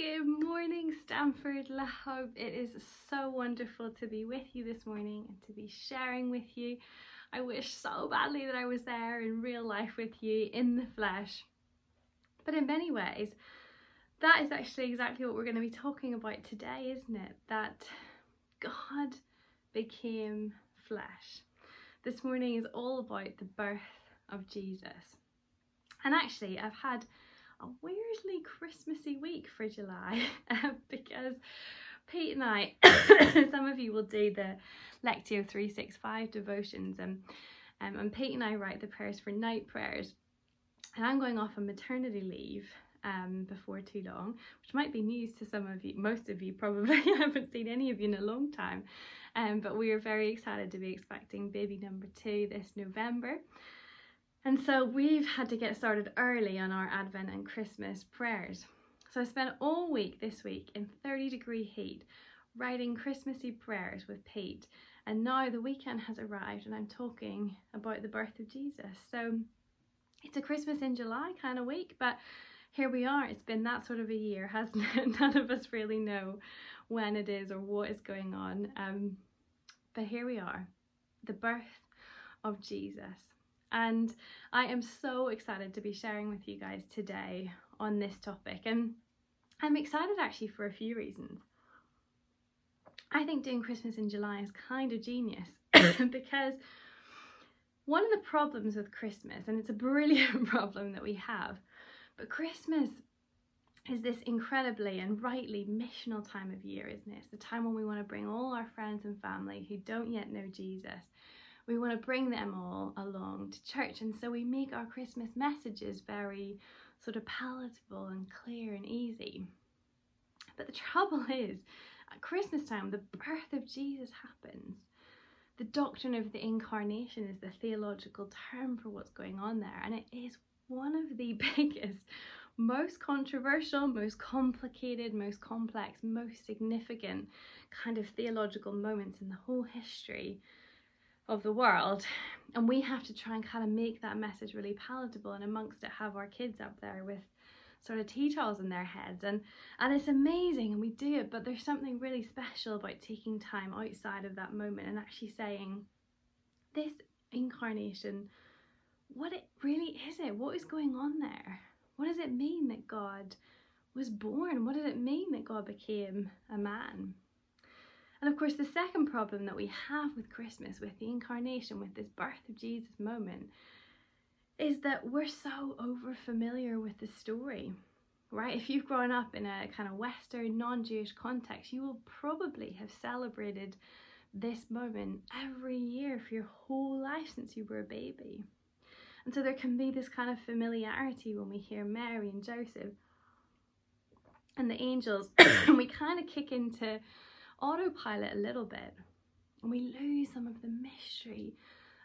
Good morning, Stamford Love. It is so wonderful to be with you this morning and to be sharing with you. I wish so badly that I was there in real life with you in the flesh. But in many ways, that is actually exactly what we're going to be talking about today, isn't it? That God became flesh. This morning is all about the birth of Jesus. And actually, I've had a weirdly Christmassy week for July because Pete and I, some of you will do the Lectio 365 devotions and um, and Pete and I write the prayers for night prayers and I'm going off on maternity leave um, before too long, which might be news to some of you, most of you probably haven't seen any of you in a long time. Um, but we are very excited to be expecting baby number two this November. And so we've had to get started early on our Advent and Christmas prayers. So I spent all week this week in 30 degree heat writing Christmassy prayers with Pete. And now the weekend has arrived and I'm talking about the birth of Jesus. So it's a Christmas in July kind of week, but here we are. It's been that sort of a year, hasn't it? None of us really know when it is or what is going on. Um, but here we are, the birth of Jesus. And I am so excited to be sharing with you guys today on this topic. And I'm excited actually for a few reasons. I think doing Christmas in July is kind of genius because one of the problems with Christmas, and it's a brilliant problem that we have, but Christmas is this incredibly and rightly missional time of year, isn't it? It's the time when we want to bring all our friends and family who don't yet know Jesus we want to bring them all along to church. And so we make our Christmas messages very sort of palatable and clear and easy. But the trouble is, at Christmas time, the birth of Jesus happens. The doctrine of the incarnation is the theological term for what's going on there, and it is one of the biggest, most controversial, most complicated, most complex, most significant kind of theological moments in the whole history of the world and we have to try and kind of make that message really palatable and amongst it have our kids up there with sort of tea towels in their heads. And and it's amazing and we do it but there's something really special about taking time outside of that moment and actually saying this incarnation what it really is it? What is going on there? What does it mean that god was born? What does it mean that god became a man and of course, the second problem that we have with Christmas, with the incarnation, with this birth of Jesus moment, is that we're so over familiar with the story, right? If you've grown up in a kind of Western, non Jewish context, you will probably have celebrated this moment every year for your whole life since you were a baby. And so there can be this kind of familiarity when we hear Mary and Joseph and the angels, and we kind of kick into autopilot a little bit and we lose some of the mystery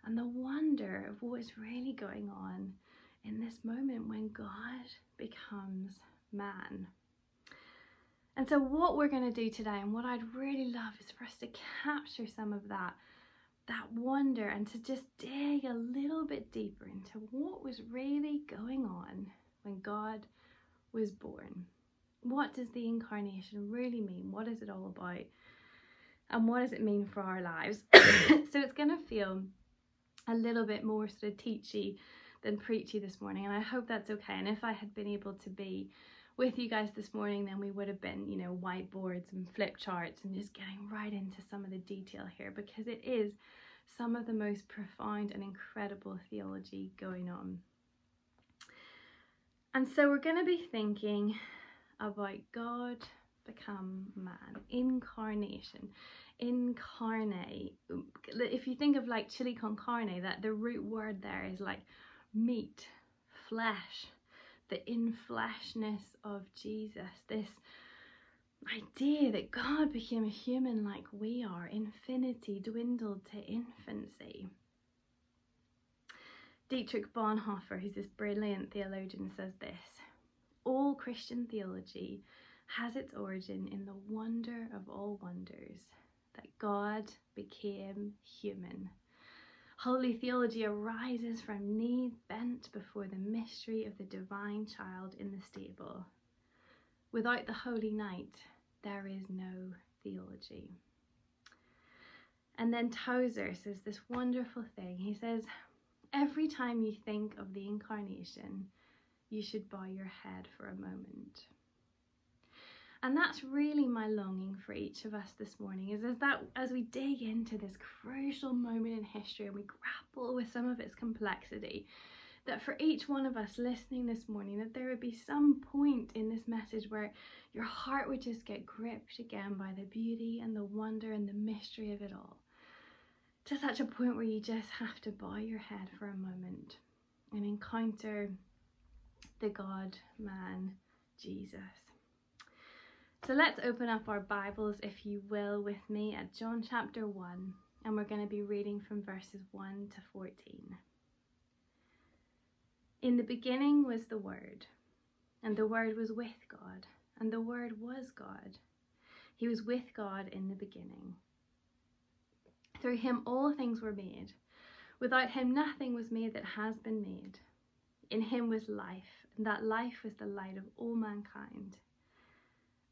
and the wonder of what is really going on in this moment when God becomes man. And so, what we're going to do today, and what I'd really love, is for us to capture some of that, that wonder, and to just dig a little bit deeper into what was really going on when God was born. What does the incarnation really mean? What is it all about? And what does it mean for our lives. so it's going to feel a little bit more sort of teachy than preachy this morning, and I hope that's okay. And if I had been able to be with you guys this morning, then we would have been, you know, whiteboards and flip charts and just getting right into some of the detail here because it is some of the most profound and incredible theology going on. And so we're going to be thinking about God become man, incarnation, incarnate. If you think of like chili con carne, that the root word there is like meat, flesh, the infleshness of Jesus, this idea that God became a human like we are, infinity dwindled to infancy. Dietrich Bonhoeffer, who's this brilliant theologian, says this All Christian theology has its origin in the wonder of all wonders that God became human. Holy theology arises from knees bent before the mystery of the divine child in the stable. Without the holy night, there is no theology. And then Tozer says this wonderful thing. He says, Every time you think of the incarnation, you should bow your head for a moment. And that's really my longing for each of us this morning is as that as we dig into this crucial moment in history and we grapple with some of its complexity, that for each one of us listening this morning, that there would be some point in this message where your heart would just get gripped again by the beauty and the wonder and the mystery of it all. To such a point where you just have to bow your head for a moment and encounter the God man, Jesus. So let's open up our Bibles, if you will, with me at John chapter 1, and we're going to be reading from verses 1 to 14. In the beginning was the Word, and the Word was with God, and the Word was God. He was with God in the beginning. Through him all things were made. Without him nothing was made that has been made. In him was life, and that life was the light of all mankind.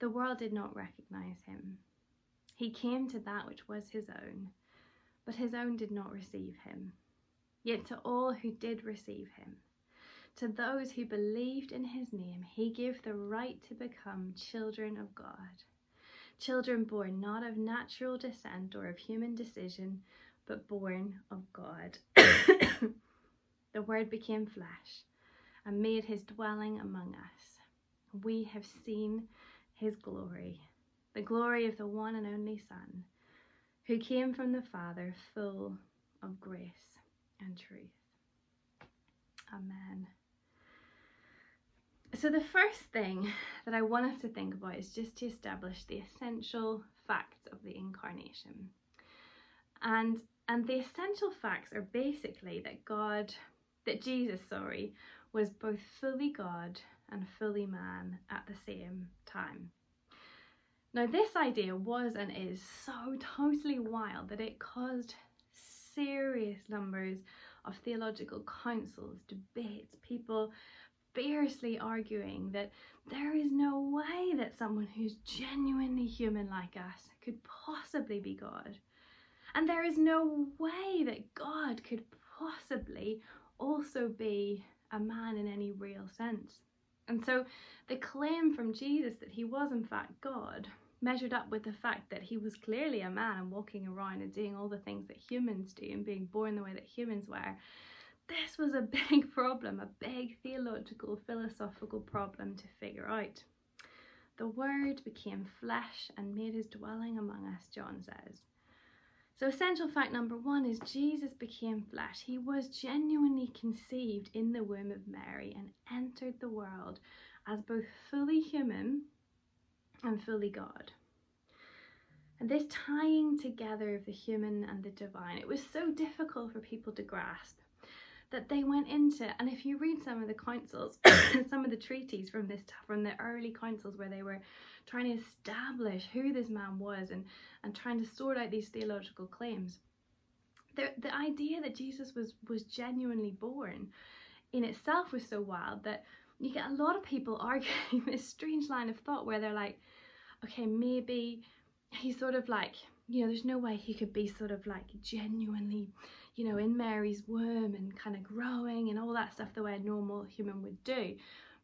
the world did not recognize him. He came to that which was his own, but his own did not receive him. Yet to all who did receive him, to those who believed in his name, he gave the right to become children of God. Children born not of natural descent or of human decision, but born of God. the Word became flesh and made his dwelling among us. We have seen his glory, the glory of the one and only Son, who came from the Father full of grace and truth. Amen. So, the first thing that I want us to think about is just to establish the essential facts of the incarnation. And, and the essential facts are basically that God, that Jesus, sorry, was both fully God and fully man at the same time. Now, this idea was and is so totally wild that it caused serious numbers of theological councils, debates, people fiercely arguing that there is no way that someone who's genuinely human like us could possibly be God. And there is no way that God could possibly also be a man in any real sense. And so the claim from Jesus that he was in fact God measured up with the fact that he was clearly a man and walking around and doing all the things that humans do and being born the way that humans were, this was a big problem, a big theological, philosophical problem to figure out. The Word became flesh and made his dwelling among us, John says. So, essential fact number one is Jesus became flesh. He was genuinely conceived in the womb of Mary and entered the world as both fully human and fully God. And this tying together of the human and the divine, it was so difficult for people to grasp that they went into and if you read some of the councils some of the treaties from this from the early councils where they were trying to establish who this man was and, and trying to sort out these theological claims. The, the idea that Jesus was, was genuinely born in itself was so wild that you get a lot of people arguing this strange line of thought where they're like, okay, maybe he's sort of like, you know, there's no way he could be sort of like genuinely, you know, in Mary's womb and kind of growing and all that stuff the way a normal human would do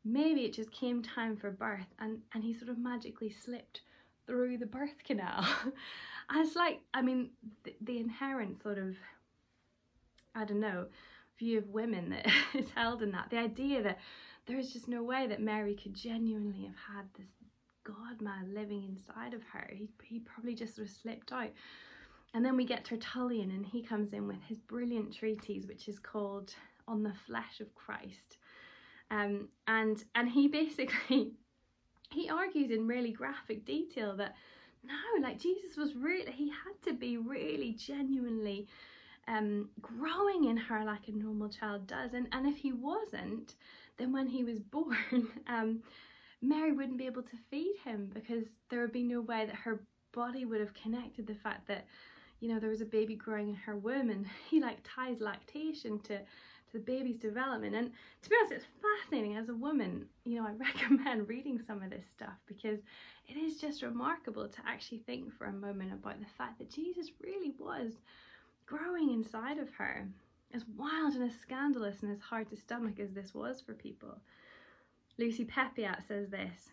maybe it just came time for birth and, and he sort of magically slipped through the birth canal. and it's like, I mean, the, the inherent sort of, I don't know, view of women that is held in that. The idea that there is just no way that Mary could genuinely have had this God man living inside of her. He, he probably just sort of slipped out. And then we get Tertullian, and he comes in with his brilliant treatise, which is called On the Flesh of Christ. Um, and and he basically he argues in really graphic detail that no, like Jesus was really, he had to be really genuinely um, growing in her like a normal child does. And, and if he wasn't, then when he was born, um, Mary wouldn't be able to feed him because there would be no way that her body would have connected the fact that, you know, there was a baby growing in her womb and he like ties lactation to to the baby's development. And to be honest, it's fascinating as a woman, you know, I recommend reading some of this stuff because it is just remarkable to actually think for a moment about the fact that Jesus really was growing inside of her. As wild and as scandalous and as hard to stomach as this was for people. Lucy Peppiatt says this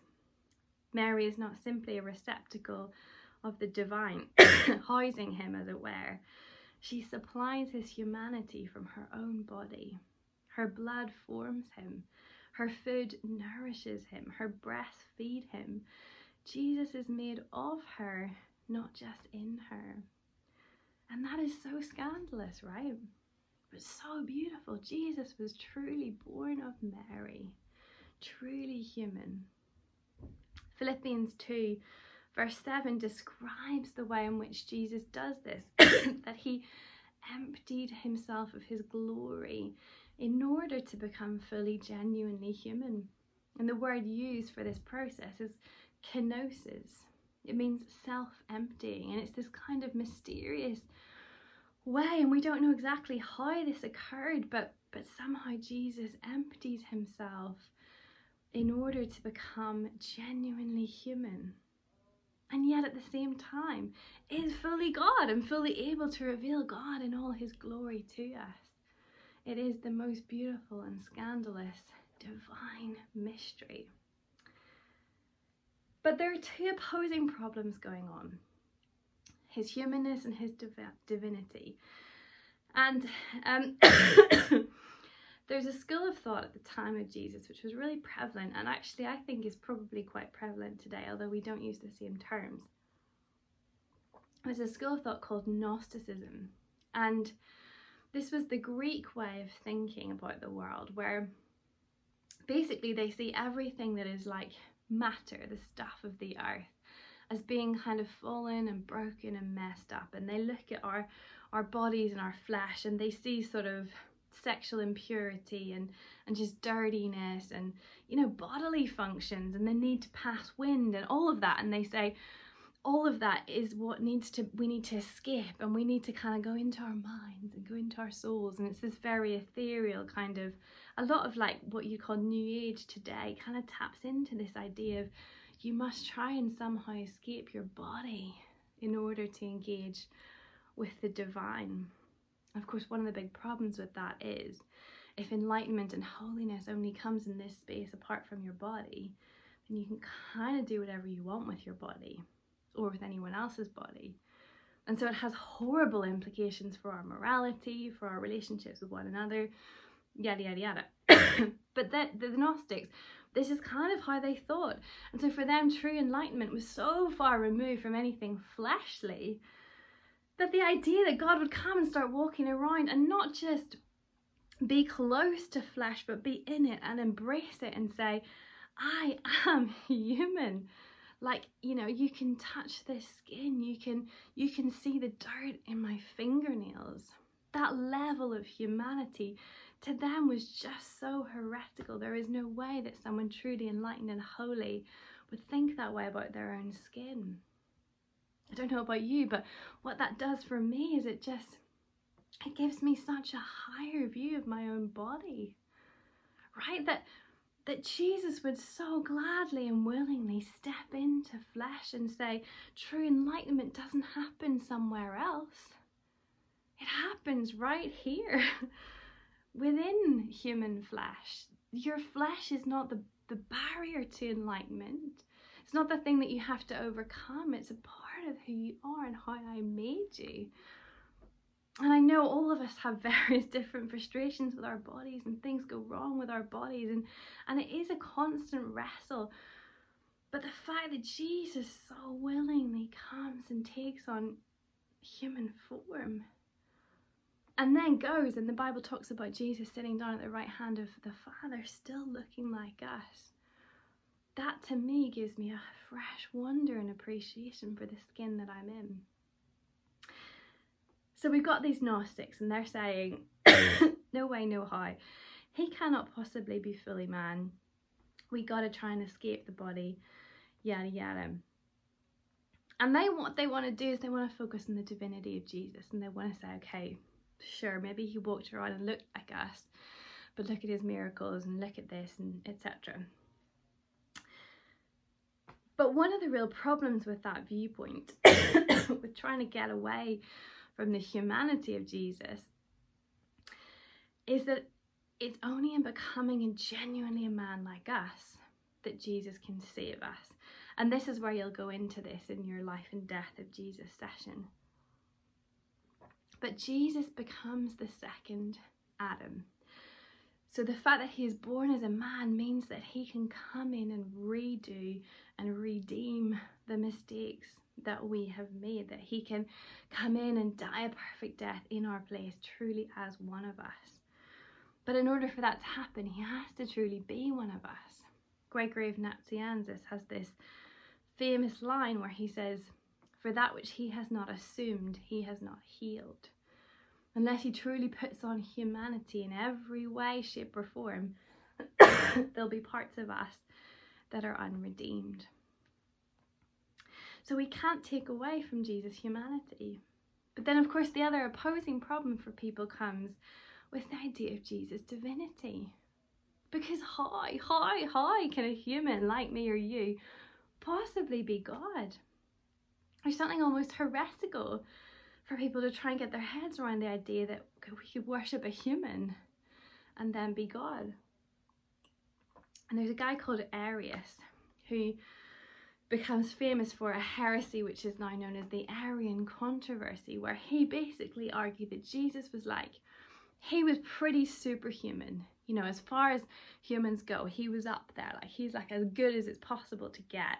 Mary is not simply a receptacle of the divine, housing him as it were. She supplies his humanity from her own body. Her blood forms him. Her food nourishes him. Her breath feed him. Jesus is made of her, not just in her. And that is so scandalous, right? But so beautiful. Jesus was truly born of Mary, truly human. Philippians 2, verse 7 describes the way in which Jesus does this that he emptied himself of his glory in order to become fully, genuinely human. And the word used for this process is kenosis. It means self emptying, and it's this kind of mysterious way, and we don't know exactly how this occurred, but, but somehow Jesus empties himself in order to become genuinely human. And yet at the same time is fully God and fully able to reveal God in all his glory to us. It is the most beautiful and scandalous divine mystery. But there are two opposing problems going on his humanness and his div- divinity. And um, there's a school of thought at the time of Jesus which was really prevalent, and actually, I think is probably quite prevalent today, although we don't use the same terms. There's a school of thought called Gnosticism, and this was the Greek way of thinking about the world, where basically they see everything that is like matter, the stuff of the earth, as being kind of fallen and broken and messed up. And they look at our our bodies and our flesh and they see sort of sexual impurity and and just dirtiness and you know bodily functions and the need to pass wind and all of that and they say all of that is what needs to we need to escape and we need to kind of go into our minds and go into our souls and it's this very ethereal kind of a lot of like what you call new age today kind of taps into this idea of you must try and somehow escape your body in order to engage with the divine. Of course, one of the big problems with that is if enlightenment and holiness only comes in this space apart from your body, then you can kind of do whatever you want with your body or with anyone else's body. And so it has horrible implications for our morality, for our relationships with one another, yada, yada, yada. but the, the Gnostics this is kind of how they thought. And so for them, true enlightenment was so far removed from anything fleshly the idea that God would come and start walking around and not just be close to flesh, but be in it and embrace it and say, I am human. Like, you know, you can touch this skin, you can you can see the dirt in my fingernails. That level of humanity to them was just so heretical. There is no way that someone truly enlightened and holy would think that way about their own skin. I don't know about you, but what that does for me is it just it gives me such a higher view of my own body. Right? That that Jesus would so gladly and willingly step into flesh and say, true enlightenment doesn't happen somewhere else. It happens right here. within human flesh. Your flesh is not the, the barrier to enlightenment. It's not the thing that you have to overcome. It's a part of who you are and how I made you. And I know all of us have various different frustrations with our bodies and things go wrong with our bodies and, and it is a constant wrestle. But the fact that Jesus so willingly comes and takes on human form and then goes and the bible talks about jesus sitting down at the right hand of the father still looking like us that to me gives me a fresh wonder and appreciation for the skin that I'm in. So we've got these Gnostics, and they're saying, no way, no how. He cannot possibly be fully man. We got to try and escape the body, yada yada. And they what they want to do is they want to focus on the divinity of Jesus, and they want to say, okay, sure, maybe he walked around and looked like us, but look at his miracles and look at this and etc. But one of the real problems with that viewpoint, with trying to get away from the humanity of Jesus, is that it's only in becoming a genuinely a man like us that Jesus can save us. And this is where you'll go into this in your life and death of Jesus session. But Jesus becomes the second Adam. So the fact that he is born as a man means that he can come in and redo and redeem the mistakes that we have made, that he can come in and die a perfect death in our place, truly as one of us. But in order for that to happen, he has to truly be one of us. Gregory of Nazianzus has this famous line where he says, For that which he has not assumed, he has not healed unless he truly puts on humanity in every way, shape, or form, there'll be parts of us that are unredeemed. So we can't take away from Jesus' humanity. But then, of course, the other opposing problem for people comes with the idea of Jesus' divinity. Because how, how, how can a human like me or you possibly be God? There's something almost heretical for people to try and get their heads around the idea that we could worship a human and then be God. And there's a guy called Arius who becomes famous for a heresy which is now known as the Arian controversy, where he basically argued that Jesus was like, he was pretty superhuman. You know, as far as humans go, he was up there. Like, he's like as good as it's possible to get,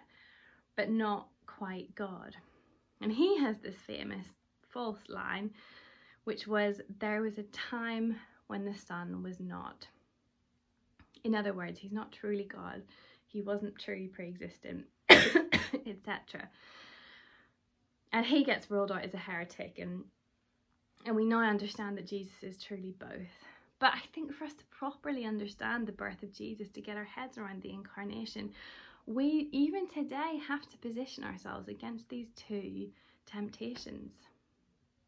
but not quite God. And he has this famous false line, which was there was a time when the Son was not. In other words, he's not truly God, he wasn't truly pre existent, etc. And he gets ruled out as a heretic, and, and we now understand that Jesus is truly both. But I think for us to properly understand the birth of Jesus, to get our heads around the incarnation, we even today have to position ourselves against these two temptations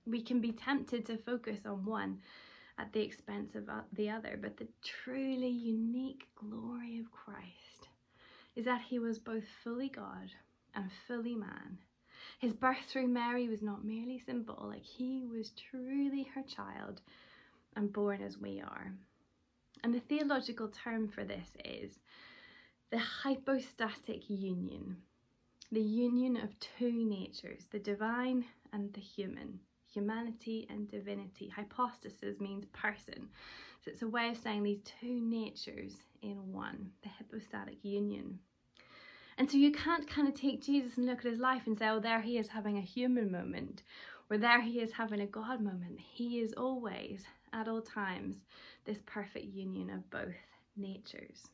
we can be tempted to focus on one at the expense of uh, the other, but the truly unique glory of Christ is that he was both fully God and fully man. His birth through Mary was not merely symbolic, he was truly her child and born as we are. And the theological term for this is the hypostatic union, the union of two natures, the divine and the human humanity and divinity. Hypostasis means person. So it's a way of saying these two natures in one, the hypostatic union. And so you can't kind of take Jesus and look at his life and say, oh, there he is having a human moment, or there he is having a God moment. He is always, at all times, this perfect union of both natures.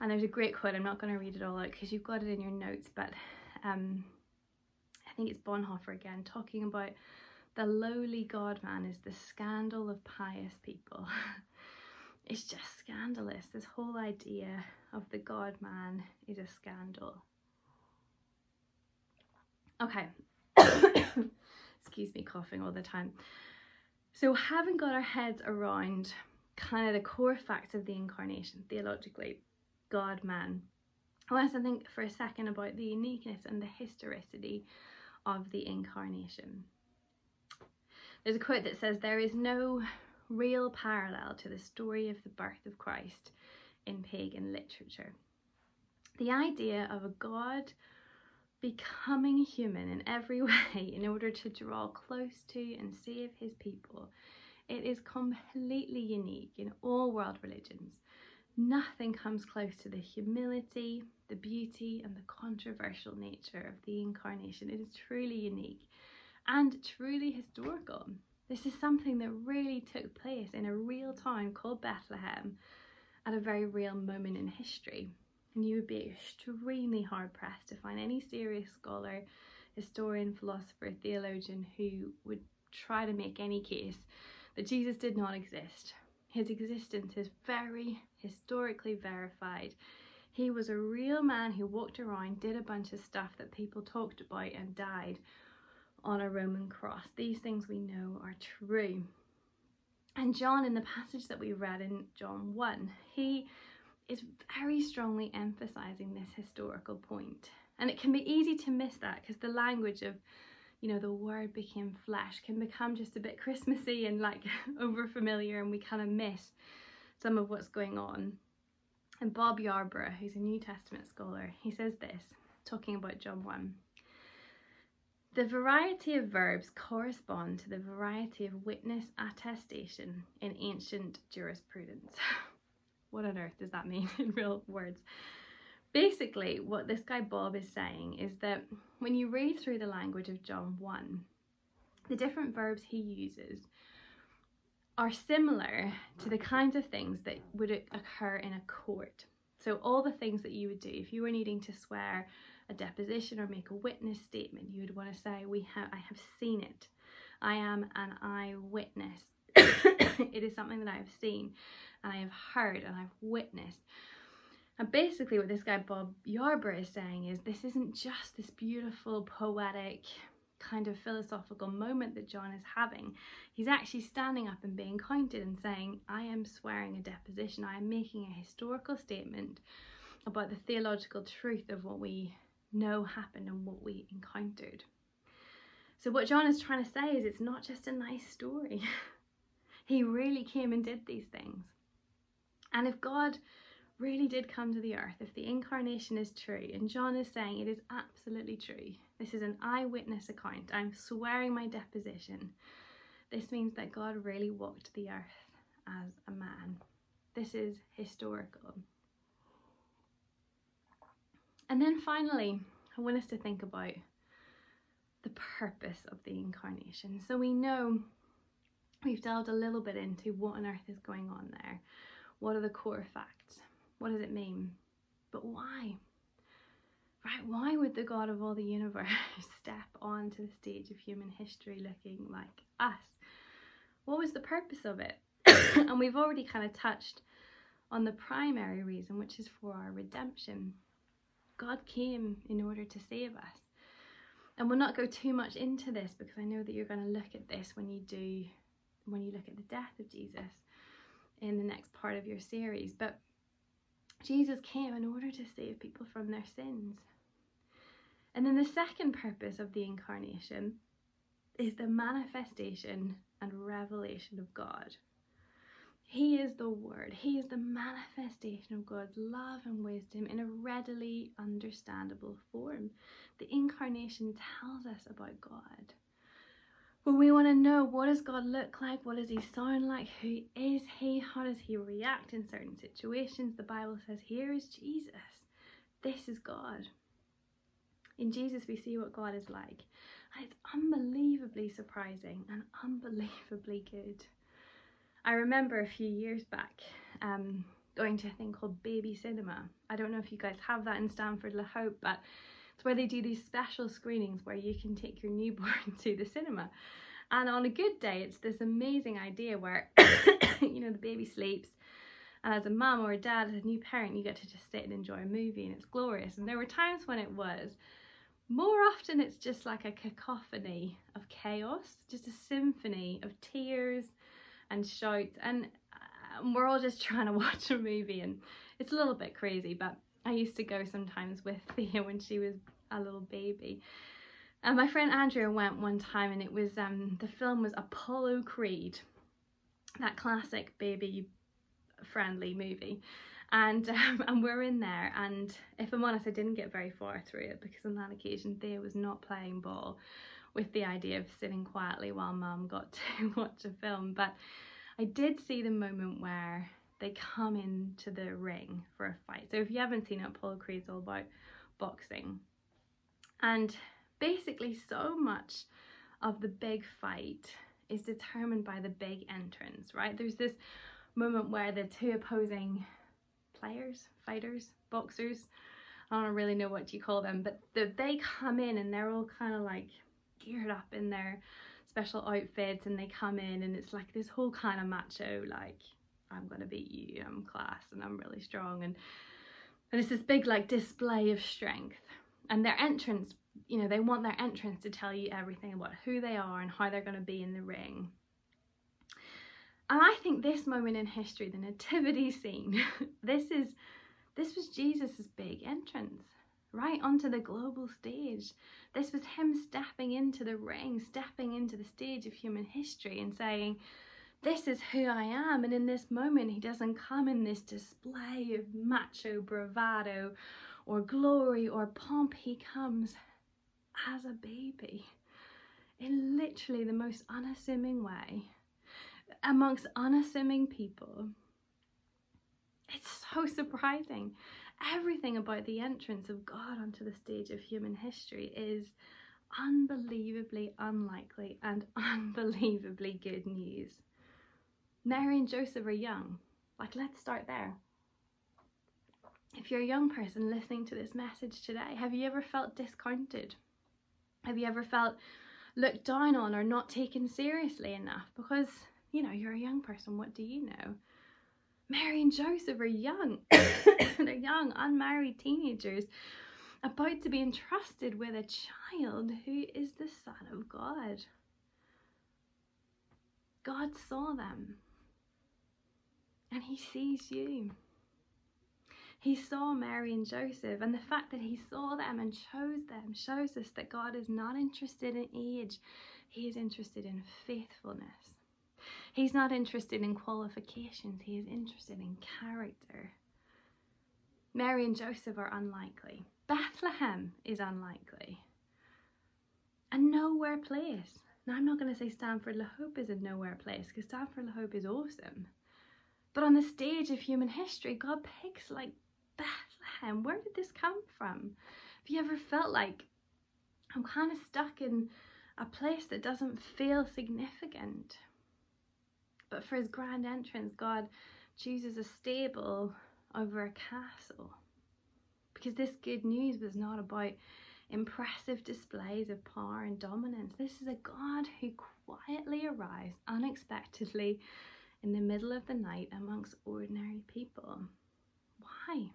And there's a great quote, I'm not going to read it all out because you've got it in your notes, but um, I think it's Bonhoeffer again, talking about the lowly God man is the scandal of pious people. it's just scandalous. This whole idea of the God man is a scandal. Okay. Excuse me, coughing all the time. So, having got our heads around kind of the core facts of the incarnation, theologically, God man, I want to think for a second about the uniqueness and the historicity of the incarnation. There's a quote that says, There is no real parallel to the story of the birth of Christ in pagan literature. The idea of a God becoming human in every way in order to draw close to and save his people, it is completely unique in all world religions. Nothing comes close to the humility, the beauty, and the controversial nature of the incarnation. It is truly unique and truly historical. This is something that really took place in a real town called Bethlehem at a very real moment in history. And you would be extremely hard pressed to find any serious scholar, historian, philosopher, theologian who would try to make any case that Jesus did not exist. His existence is very historically verified. He was a real man who walked around, did a bunch of stuff that people talked about, and died on a Roman cross. These things we know are true. And John, in the passage that we read in John 1, he is very strongly emphasizing this historical point. And it can be easy to miss that because the language of, you know, the word became flesh can become just a bit Christmassy and like over familiar, and we kind of miss some of what's going on. And Bob Yarbrough, who's a New Testament scholar, he says this, talking about John 1. The variety of verbs correspond to the variety of witness attestation in ancient jurisprudence. what on earth does that mean in real words? Basically, what this guy Bob is saying is that when you read through the language of John 1, the different verbs he uses are similar to the kinds of things that would occur in a court. So, all the things that you would do if you were needing to swear a deposition or make a witness statement, you would want to say, "We have, I have seen it. I am an eyewitness. it is something that I have seen, and I have heard, and I've witnessed." And basically, what this guy Bob Yarbrough is saying is, this isn't just this beautiful, poetic, kind of philosophical moment that John is having. He's actually standing up and being counted and saying, I am swearing a deposition, I am making a historical statement about the theological truth of what we know happened and what we encountered. So, what John is trying to say is it's not just a nice story. he really came and did these things. And if God really did come to the earth, if the incarnation is true, and John is saying it is absolutely true, this is an eyewitness account, I'm swearing my deposition. This means that God really walked the earth as a man. This is historical. And then finally, I want us to think about the purpose of the incarnation. So we know we've delved a little bit into what on earth is going on there. What are the core facts? What does it mean? But why? Right, why would the God of all the universe step onto the stage of human history looking like us? What was the purpose of it? and we've already kind of touched on the primary reason, which is for our redemption. God came in order to save us. And we'll not go too much into this because I know that you're going to look at this when you do, when you look at the death of Jesus in the next part of your series. But Jesus came in order to save people from their sins. And then the second purpose of the incarnation is the manifestation and revelation of God. He is the Word. He is the manifestation of God's love and wisdom in a readily understandable form. The incarnation tells us about God. When we want to know what does God look like, what does he sound like, who is he, how does he react in certain situations, the Bible says, here is Jesus. This is God. In Jesus, we see what God is like. And it's unbelievably surprising and unbelievably good. I remember a few years back um, going to a thing called Baby Cinema. I don't know if you guys have that in Stanford-le-Hope, but it's where they do these special screenings where you can take your newborn to the cinema. And on a good day, it's this amazing idea where, you know, the baby sleeps. And as a mum or a dad, as a new parent, you get to just sit and enjoy a movie and it's glorious. And there were times when it was. More often, it's just like a cacophony of chaos, just a symphony of tears and shouts and um, we're all just trying to watch a movie and it's a little bit crazy but I used to go sometimes with Thea when she was a little baby. And my friend Andrea went one time and it was um the film was Apollo Creed that classic baby friendly movie. And um, and we're in there and if I'm honest I didn't get very far through it because on that occasion Thea was not playing ball with the idea of sitting quietly while mum got to watch a film. But I did see the moment where they come into the ring for a fight. So if you haven't seen it, Apollo Creed's all about boxing. And basically so much of the big fight is determined by the big entrance, right? There's this moment where the two opposing players, fighters, boxers. I don't really know what you call them, but the, they come in and they're all kind of like geared up in their special outfits and they come in and it's like this whole kind of macho like I'm gonna beat you, I'm class and I'm really strong and and it's this big like display of strength and their entrance you know they want their entrance to tell you everything about who they are and how they're going to be in the ring and I think this moment in history, the nativity scene, this is this was Jesus's big entrance right onto the global stage. This was him stepping into the ring, stepping into the stage of human history and saying, This is who I am. And in this moment, he doesn't come in this display of macho bravado or glory or pomp. He comes as a baby in literally the most unassuming way amongst unassuming people. It's so surprising. Everything about the entrance of God onto the stage of human history is unbelievably unlikely and unbelievably good news. Mary and Joseph are young. Like, let's start there. If you're a young person listening to this message today, have you ever felt discounted? Have you ever felt looked down on or not taken seriously enough? Because you know, you're a young person, what do you know? Mary and Joseph are young. They're young, unmarried teenagers about to be entrusted with a child who is the Son of God. God saw them and He sees you. He saw Mary and Joseph, and the fact that He saw them and chose them shows us that God is not interested in age, He is interested in faithfulness. He's not interested in qualifications, he is interested in character. Mary and Joseph are unlikely. Bethlehem is unlikely. A nowhere place. Now, I'm not going to say Stanford La Hope is a nowhere place because Stanford-le-Hope is awesome. But on the stage of human history, God picks like Bethlehem. Where did this come from? Have you ever felt like I'm kind of stuck in a place that doesn't feel significant? But for his grand entrance, God chooses a stable over a castle. Because this good news was not about impressive displays of power and dominance. This is a God who quietly arrives unexpectedly in the middle of the night amongst ordinary people. Why?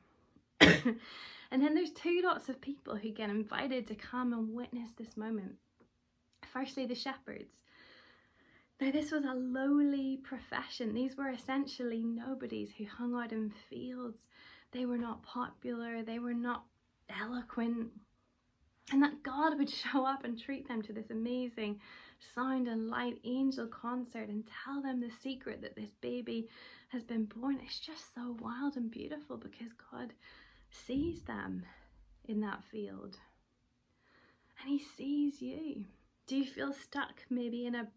and then there's two lots of people who get invited to come and witness this moment. Firstly, the shepherds. Now, this was a lowly profession. These were essentially nobodies who hung out in fields. They were not popular, they were not eloquent. And that God would show up and treat them to this amazing sound and light angel concert and tell them the secret that this baby has been born. It's just so wild and beautiful because God sees them in that field. And He sees you. Do you feel stuck maybe in a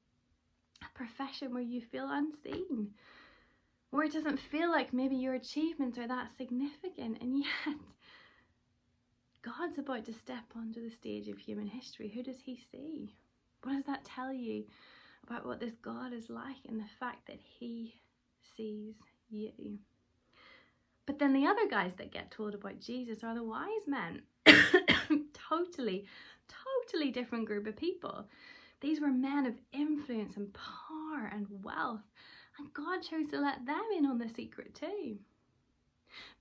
profession where you feel unseen, where it doesn't feel like maybe your achievements are that significant, and yet God's about to step onto the stage of human history. Who does He see? What does that tell you about what this God is like and the fact that He sees you? But then the other guys that get told about Jesus are the wise men. totally, totally different group of people. These were men of influence and power and wealth, and God chose to let them in on the secret too.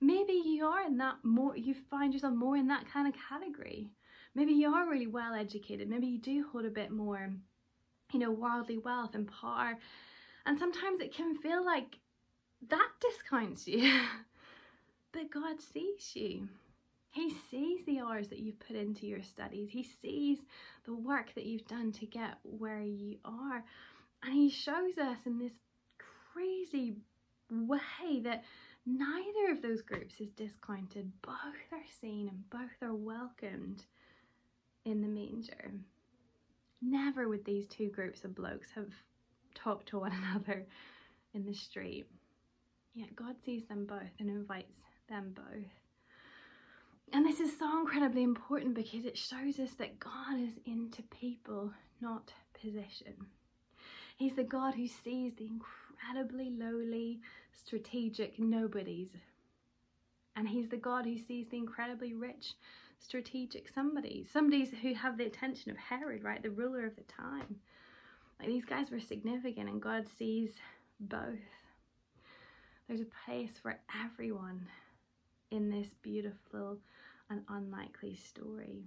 Maybe you are in that more, you find yourself more in that kind of category. Maybe you are really well educated. Maybe you do hold a bit more, you know, worldly wealth and power. And sometimes it can feel like that discounts you. but God sees you. He sees the hours that you've put into your studies. He sees the work that you've done to get where you are. And he shows us in this crazy way that neither of those groups is discounted. Both are seen and both are welcomed in the manger. Never would these two groups of blokes have talked to one another in the street. Yet God sees them both and invites them both. And this is so incredibly important because it shows us that God is into people, not position. He's the God who sees the incredibly lowly, strategic nobodies And he's the God who sees the incredibly rich, strategic somebody, somebodies who have the attention of Herod, right, the ruler of the time. Like these guys were significant, and God sees both. There's a place for everyone in this beautiful and unlikely story.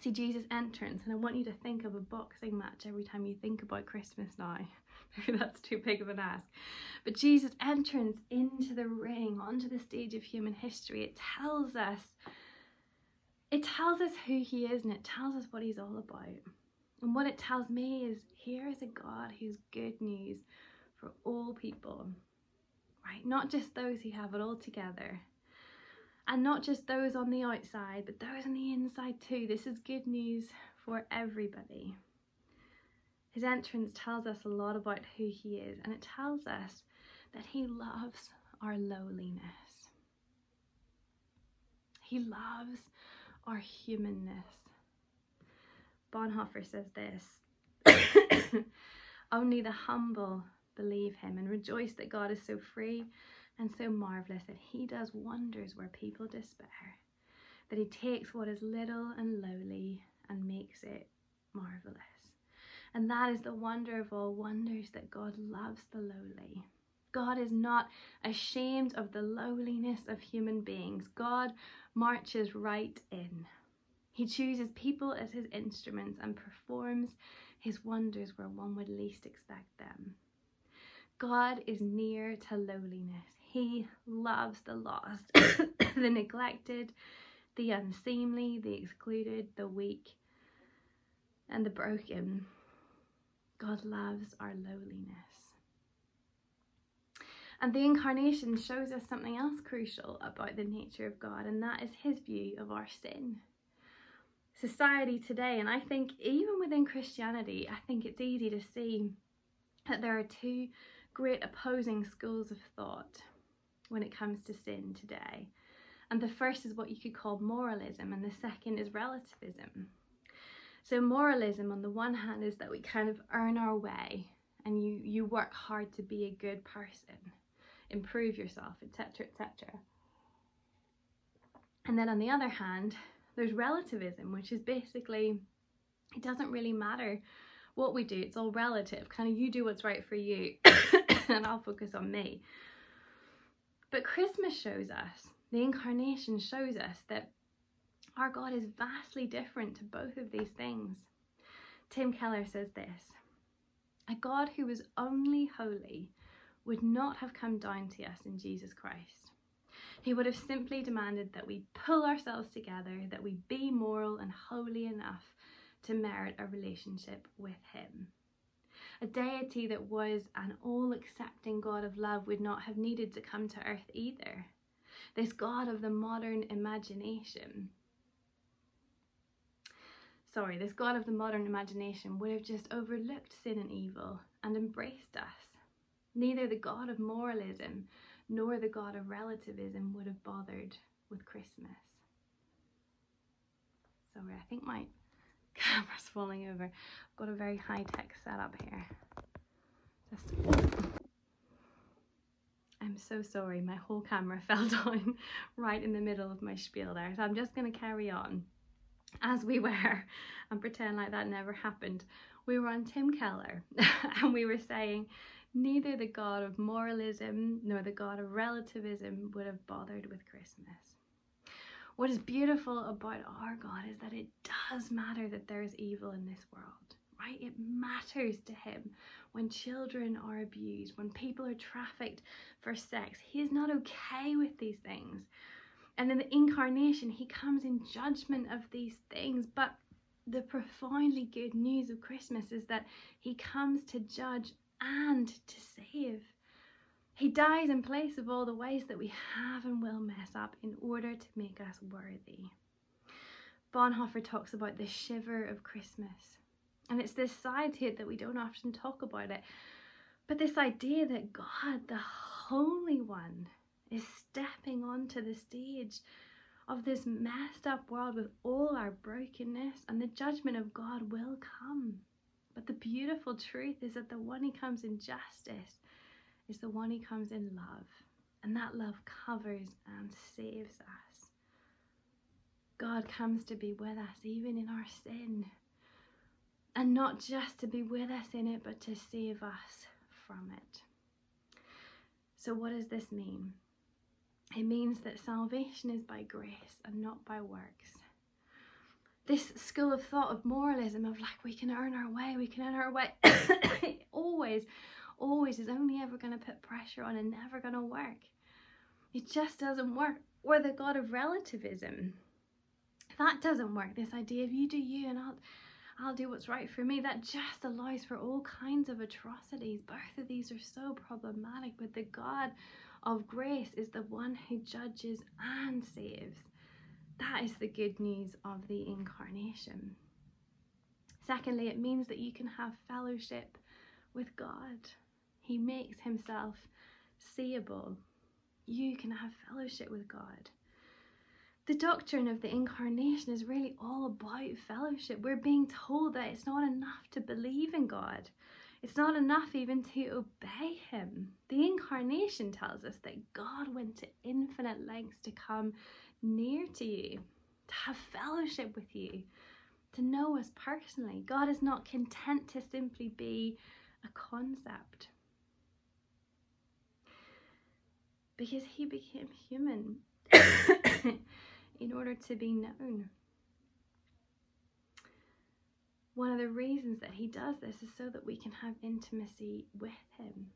See Jesus' entrance, and I want you to think of a boxing match every time you think about Christmas now. That's too big of an ask. But Jesus' entrance into the ring, onto the stage of human history, it tells us it tells us who he is and it tells us what he's all about. And what it tells me is here is a God who's good news for all people, right? Not just those who have it all together, and not just those on the outside, but those on the inside too. This is good news for everybody. His entrance tells us a lot about who he is, and it tells us that he loves our lowliness. He loves our humanness. Bonhoeffer says this Only the humble believe him and rejoice that God is so free and so marvellous that he does wonders where people despair, that he takes what is little and lowly and makes it marvellous. And that is the wonder of all wonders that God loves the lowly. God is not ashamed of the lowliness of human beings. God marches right in. He chooses people as his instruments and performs his wonders where one would least expect them. God is near to lowliness. He loves the lost, the neglected, the unseemly, the excluded, the weak, and the broken. God loves our lowliness. And the incarnation shows us something else crucial about the nature of God, and that is his view of our sin. Society today, and I think even within Christianity, I think it's easy to see that there are two great opposing schools of thought when it comes to sin today. And the first is what you could call moralism, and the second is relativism. So, moralism, on the one hand, is that we kind of earn our way and you, you work hard to be a good person, improve yourself, etc., etc. And then on the other hand, there's relativism, which is basically it doesn't really matter what we do, it's all relative. Kind of you do what's right for you, and I'll focus on me. But Christmas shows us, the incarnation shows us that our God is vastly different to both of these things. Tim Keller says this A God who was only holy would not have come down to us in Jesus Christ. He would have simply demanded that we pull ourselves together, that we be moral and holy enough to merit a relationship with Him. A deity that was an all accepting God of love would not have needed to come to earth either. This God of the modern imagination. Sorry, this God of the modern imagination would have just overlooked sin and evil and embraced us. Neither the God of moralism nor the God of relativism would have bothered with Christmas. Sorry, I think my camera's falling over. I've got a very high-tech setup here. Just I'm so sorry, my whole camera fell down right in the middle of my spiel there. So I'm just going to carry on as we were and pretend like that never happened. We were on Tim Keller and we were saying neither the God of moralism nor the God of relativism would have bothered with Christmas. What is beautiful about our God is that it does matter that there is evil in this world, right? It matters to Him when children are abused, when people are trafficked for sex. He is not okay with these things. And in the incarnation, He comes in judgment of these things. But the profoundly good news of Christmas is that He comes to judge and to save. He dies in place of all the ways that we have and will mess up in order to make us worthy. Bonhoeffer talks about the shiver of Christmas. And it's this side to it that we don't often talk about it. But this idea that God, the Holy One, is stepping onto the stage of this messed up world with all our brokenness, and the judgment of God will come. But the beautiful truth is that the one who comes in justice is the one who comes in love. And that love covers and saves us. God comes to be with us even in our sin. And not just to be with us in it, but to save us from it. So, what does this mean? It means that salvation is by grace and not by works. This school of thought of moralism of like we can earn our way, we can earn our way, always, always is only ever going to put pressure on and never going to work. It just doesn't work. Or the God of relativism. That doesn't work. This idea of you do you and I'll I'll do what's right for me. That just allows for all kinds of atrocities. Both of these are so problematic, but the God of grace is the one who judges and saves. That is the good news of the incarnation. Secondly, it means that you can have fellowship with God. He makes himself seeable. You can have fellowship with God the doctrine of the incarnation is really all about fellowship. We're being told that it's not enough to believe in God. It's not enough even to obey Him. The incarnation tells us that God went to infinite lengths to come near to you, to have fellowship with you, to know us personally. God is not content to simply be a concept. Because He became human. in order to be known. One of the reasons that he does this is so that we can have intimacy with him.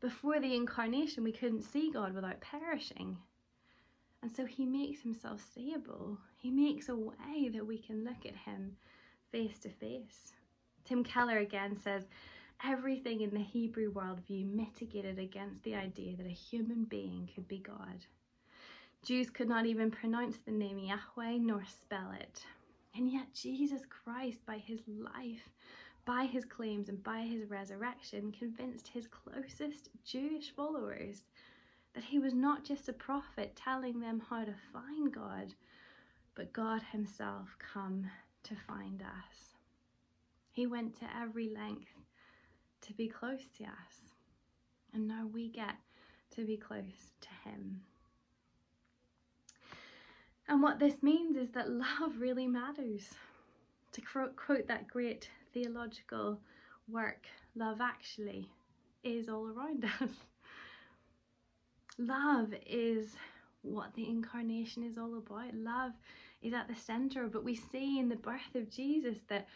Before the incarnation, we couldn't see God without perishing. And so he makes himself seeable. He makes a way that we can look at him face to face. Tim Keller again says, everything in the Hebrew worldview mitigated against the idea that a human being could be God. Jews could not even pronounce the name Yahweh nor spell it. And yet, Jesus Christ, by his life, by his claims, and by his resurrection, convinced his closest Jewish followers that he was not just a prophet telling them how to find God, but God himself come to find us. He went to every length to be close to us. And now we get to be close to him. And what this means is that love really matters. To quote that great theological work, Love Actually is all around us. Love is what the incarnation is all about. Love is at the center, but we see in the birth of Jesus that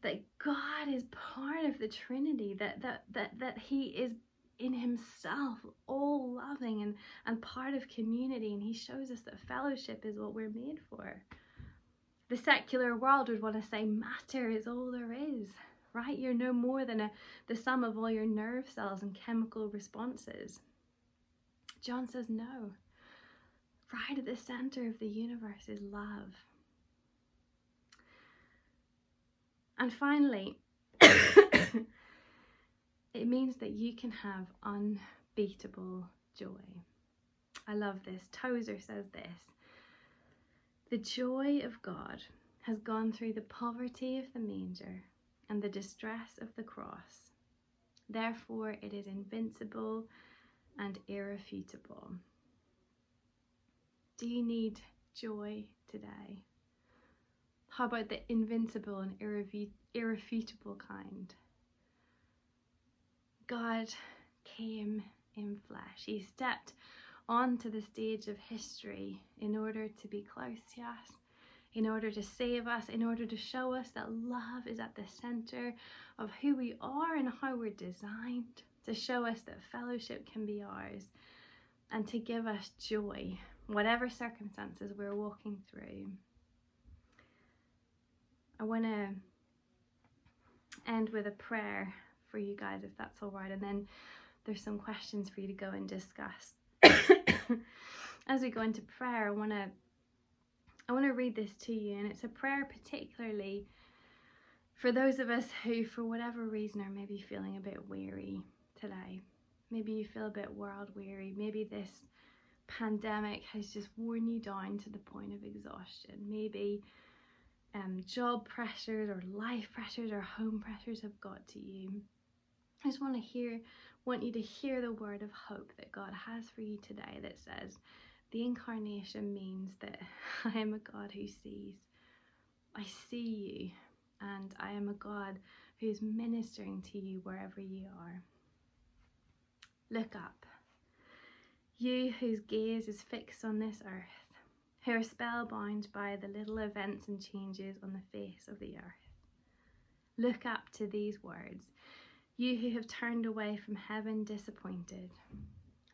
that God is part of the Trinity, that that that that He is in himself, all loving and, and part of community. And he shows us that fellowship is what we're made for. The secular world would want to say matter is all there is, right? You're no more than a, the sum of all your nerve cells and chemical responses. John says no. Right at the center of the universe is love. And finally, it means that you can have unbeatable joy. I love this. Tozer says this The joy of God has gone through the poverty of the manger and the distress of the cross. Therefore, it is invincible and irrefutable. Do you need joy today? How about the invincible and irrefutable kind? God came in flesh. He stepped onto the stage of history in order to be close to us, in order to save us, in order to show us that love is at the center of who we are and how we're designed, to show us that fellowship can be ours, and to give us joy, whatever circumstances we're walking through. I want to end with a prayer for you guys if that's all right. And then there's some questions for you to go and discuss. As we go into prayer, I want to I want to read this to you, and it's a prayer particularly for those of us who, for whatever reason, are maybe feeling a bit weary today. Maybe you feel a bit world weary. Maybe this pandemic has just worn you down to the point of exhaustion. Maybe um, job pressures or life pressures or home pressures have got to you. I just want to hear want you to hear the word of hope that God has for you today that says, the incarnation means that I am a God who sees. I see you, and I am a God who is ministering to you wherever you are. Look up. You whose gaze is fixed on this earth, who are spellbound by the little events and changes on the face of the earth. Look up to these words, you who have turned away from heaven disappointed.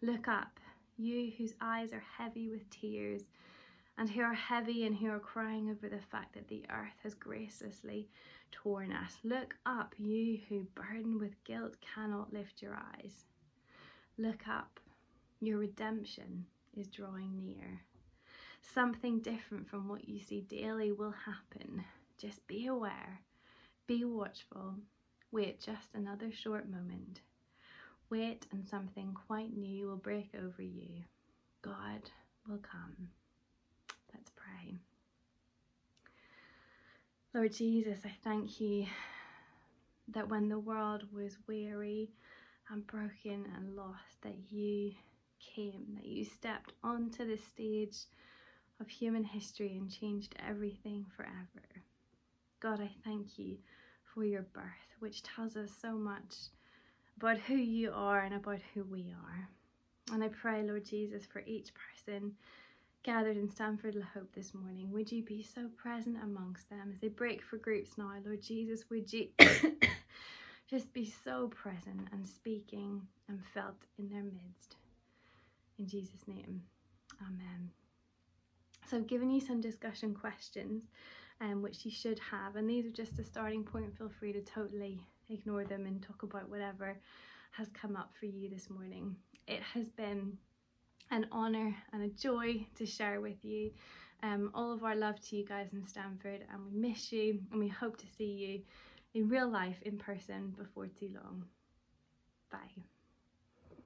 Look up, you whose eyes are heavy with tears, and who are heavy and who are crying over the fact that the earth has gracelessly torn us. Look up, you who, burdened with guilt, cannot lift your eyes. Look up, your redemption is drawing near. Something different from what you see daily will happen. Just be aware, be watchful, wait just another short moment. Wait, and something quite new will break over you. God will come. Let's pray. Lord Jesus, I thank you that when the world was weary and broken and lost, that you came, that you stepped onto the stage of human history and changed everything forever. God, I thank you for your birth, which tells us so much about who you are and about who we are. And I pray, Lord Jesus, for each person gathered in Stanford-le-Hope this morning, would you be so present amongst them as they break for groups now, Lord Jesus, would you just be so present and speaking and felt in their midst. In Jesus' name, Amen. So I've given you some discussion questions um, which you should have, and these are just a starting point. Feel free to totally ignore them and talk about whatever has come up for you this morning. It has been an honour and a joy to share with you. Um, all of our love to you guys in Stanford, and we miss you, and we hope to see you in real life in person before too long. Bye.